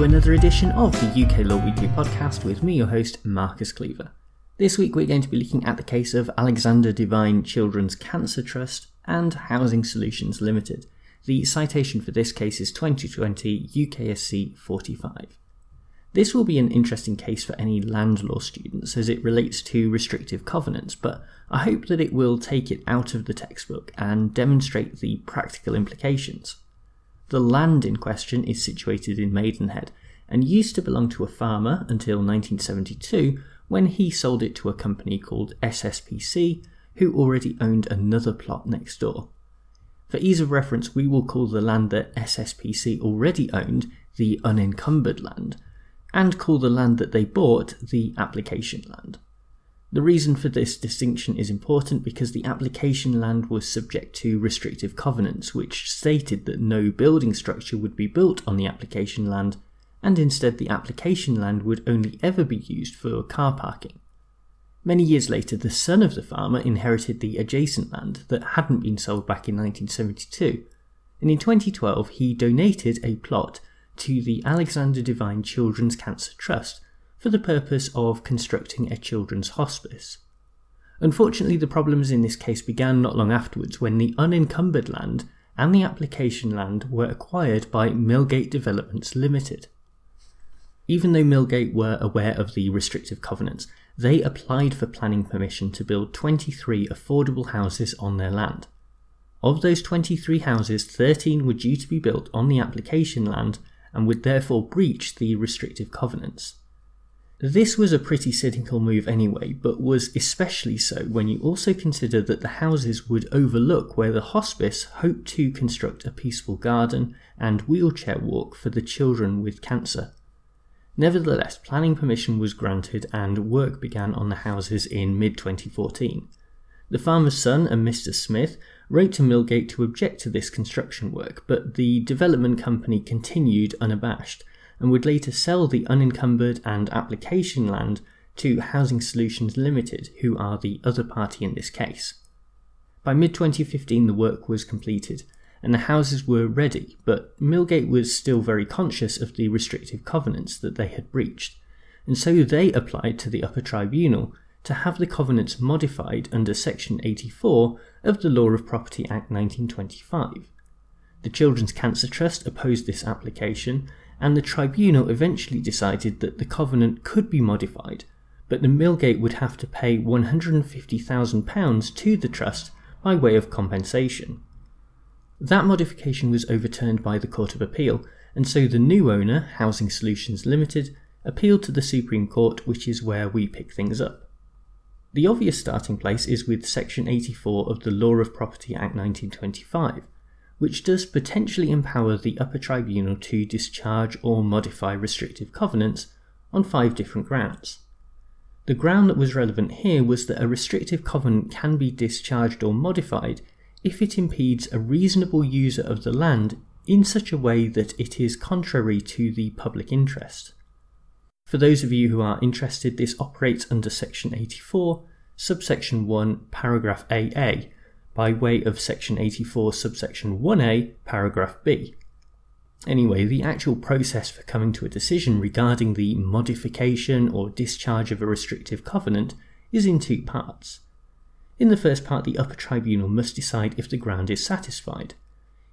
edition of the UK Law Weekly podcast with me, your host, Marcus Cleaver. This week we're going to be looking at the case of Alexander Devine Children's Cancer Trust and Housing Solutions Limited. The citation for this case is 2020 UKSC 45. This will be an interesting case for any land law students as it relates to restrictive covenants, but I hope that it will take it out of the textbook and demonstrate the practical implications. The land in question is situated in Maidenhead and used to belong to a farmer until 1972 when he sold it to a company called SSPC, who already owned another plot next door. For ease of reference, we will call the land that SSPC already owned the unencumbered land, and call the land that they bought the application land. The reason for this distinction is important because the application land was subject to restrictive covenants, which stated that no building structure would be built on the application land, and instead the application land would only ever be used for car parking. Many years later, the son of the farmer inherited the adjacent land that hadn't been sold back in 1972, and in 2012 he donated a plot to the Alexander Devine Children's Cancer Trust for the purpose of constructing a children's hospice. Unfortunately, the problems in this case began not long afterwards when the unencumbered land and the application land were acquired by Millgate Developments Limited. Even though Millgate were aware of the restrictive covenants, they applied for planning permission to build 23 affordable houses on their land. Of those 23 houses, 13 were due to be built on the application land and would therefore breach the restrictive covenants. This was a pretty cynical move anyway, but was especially so when you also consider that the houses would overlook where the hospice hoped to construct a peaceful garden and wheelchair walk for the children with cancer. Nevertheless, planning permission was granted and work began on the houses in mid 2014. The farmer's son and Mr. Smith wrote to Millgate to object to this construction work, but the development company continued unabashed and would later sell the unencumbered and application land to Housing Solutions Limited, who are the other party in this case. By mid 2015, the work was completed and the houses were ready, but Millgate was still very conscious of the restrictive covenants that they had breached, and so they applied to the upper tribunal to have the covenants modified under Section 84 of the Law of Property Act 1925. The Children's Cancer Trust opposed this application, and the tribunal eventually decided that the covenant could be modified, but the Millgate would have to pay £150,000 to the trust by way of compensation. That modification was overturned by the Court of Appeal, and so the new owner, Housing Solutions Limited, appealed to the Supreme Court, which is where we pick things up. The obvious starting place is with Section 84 of the Law of Property Act 1925, which does potentially empower the upper tribunal to discharge or modify restrictive covenants on five different grounds. The ground that was relevant here was that a restrictive covenant can be discharged or modified if it impedes a reasonable user of the land in such a way that it is contrary to the public interest. For those of you who are interested, this operates under Section 84, subsection 1, paragraph AA, by way of section 84, subsection 1a, paragraph b. Anyway, the actual process for coming to a decision regarding the modification or discharge of a restrictive covenant is in two parts. In the first part, the upper tribunal must decide if the ground is satisfied.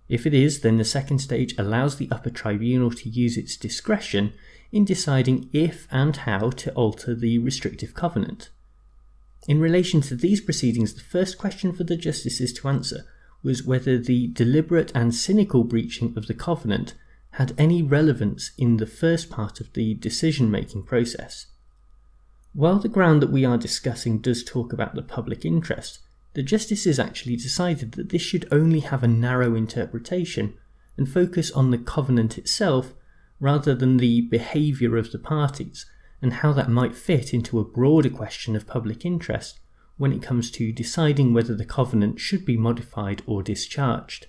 If it is, then the second stage allows the upper tribunal to use its discretion in deciding if and how to alter the restrictive covenant. In relation to these proceedings, the first question for the justices to answer was whether the deliberate and cynical breaching of the covenant had any relevance in the first part of the decision making process. While the ground that we are discussing does talk about the public interest, the justices actually decided that this should only have a narrow interpretation and focus on the covenant itself rather than the behaviour of the parties and how that might fit into a broader question of public interest when it comes to deciding whether the covenant should be modified or discharged.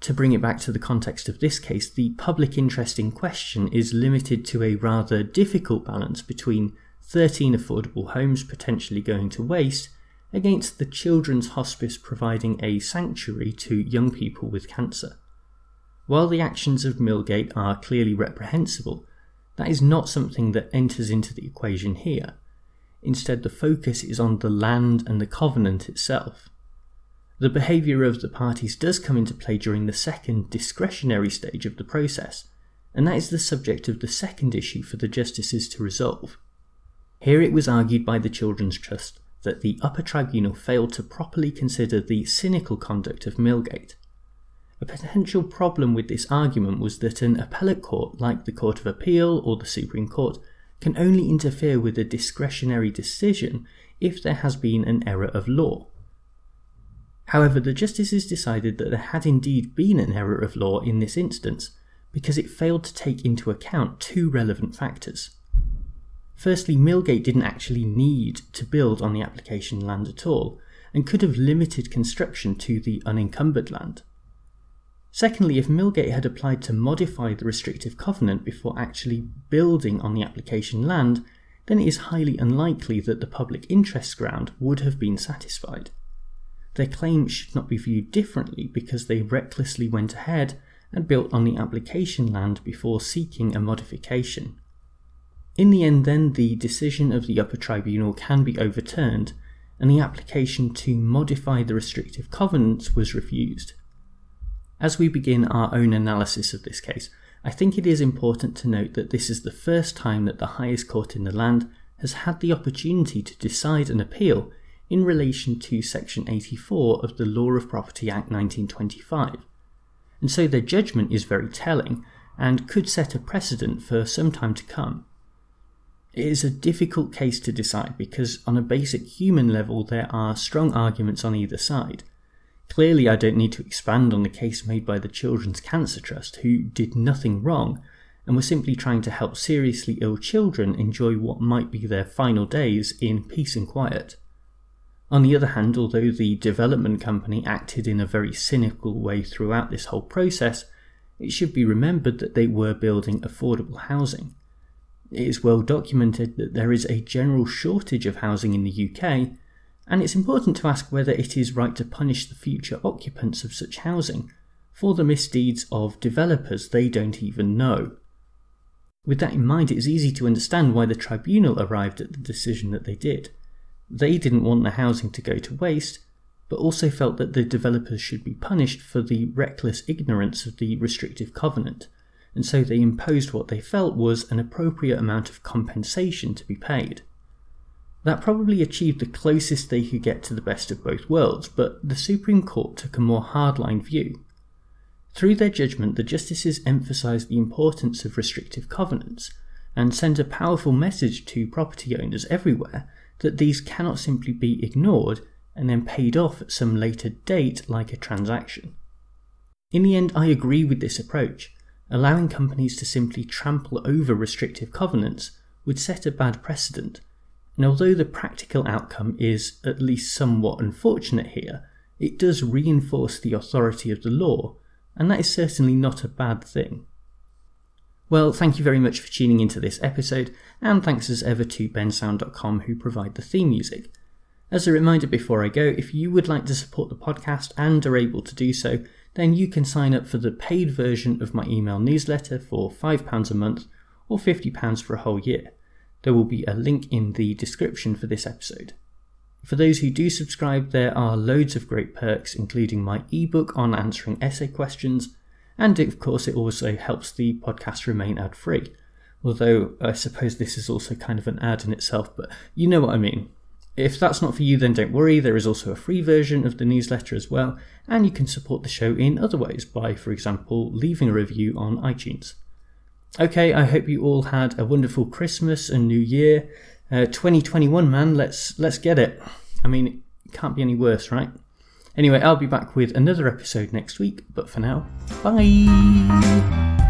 To bring it back to the context of this case, the public interest in question is limited to a rather difficult balance between 13 affordable homes potentially going to waste against the Children's Hospice providing a sanctuary to young people with cancer. While the actions of Millgate are clearly reprehensible, That is not something that enters into the equation here. Instead, the focus is on the land and the covenant itself. The behaviour of the parties does come into play during the second discretionary stage of the process, and that is the subject of the second issue for the justices to resolve. Here it was argued by the Children's Trust that the upper tribunal failed to properly consider the cynical conduct of Millgate. A potential problem with this argument was that an appellate court, like the Court of Appeal or the Supreme Court, can only interfere with a discretionary decision if there has been an error of law. However, the justices decided that there had indeed been an error of law in this instance because it failed to take into account two relevant factors. Firstly, Millgate didn't actually need to build on the application land at all, and could have limited construction to the unencumbered land. Secondly, if Millgate had applied to modify the restrictive covenant before actually building on the application land, then it is highly unlikely that the public interest ground would have been satisfied. Their claim should not be viewed differently because they recklessly went ahead and built on the application land before seeking a modification. In the end, then, the decision of the upper tribunal can be overturned, and the application to modify the restrictive covenants was refused. As we begin our own analysis of this case, I think it is important to note that this is the first time that the highest court in the land has had the opportunity to decide an appeal in relation to Section 84 of the Law of Property Act 1925. And so their judgment is very telling and could set a precedent for some time to come. It is a difficult case to decide because, on a basic human level, there are strong arguments on either side. Clearly, I don't need to expand on the case made by the Children's Cancer Trust, who did nothing wrong and were simply trying to help seriously ill children enjoy what might be their final days in peace and quiet. On the other hand, although the development company acted in a very cynical way throughout this whole process, it should be remembered that they were building affordable housing. It is well documented that there is a general shortage of housing in the UK, and it's important to ask whether it is right to punish the future occupants of such housing for the misdeeds of developers they don't even know. With that in mind, it is easy to understand why the tribunal arrived at the decision that they did. They didn't want the housing to go to waste, but also felt that the developers should be punished for the reckless ignorance of the restrictive covenant and so they imposed what they felt was an appropriate amount of compensation to be paid. That probably achieved the closest they could get to the best of both worlds, but the Supreme Court took a more hardline view. Through their judgment, the justices emphasised the importance of restrictive covenants and sent a powerful message to property owners everywhere that these cannot simply be ignored and then paid off at some later date like a transaction. In the end, I agree with this approach, allowing companies to simply trample over restrictive covenants would set a bad precedent. And although the practical outcome is at least somewhat unfortunate here, it does reinforce the authority of the law, and that is certainly not a bad thing. Well, thank you very much for tuning into this episode, and thanks as ever to bensound.com who provide the theme music. As a reminder before I go, if you would like to support the podcast and are able to do so, then you can sign up for the paid version of my email newsletter for £5 a month or £50 for a whole year. There will be a link in the description for this episode. For those who do subscribe, there are loads of great perks, including my ebook on answering essay questions, and of course, it also helps the podcast remain ad free. Although I suppose this is also kind of an ad in itself, but you know what I mean. If that's not for you, then don't worry, there is also a free version of the newsletter as well, and you can support the show in other ways by, for example, leaving a review on iTunes. Okay, I hope you all had a wonderful Christmas and New Year. Uh, 2021, man, let's let's get it. I mean, it can't be any worse, right? Anyway, I'll be back with another episode next week, but for now, bye.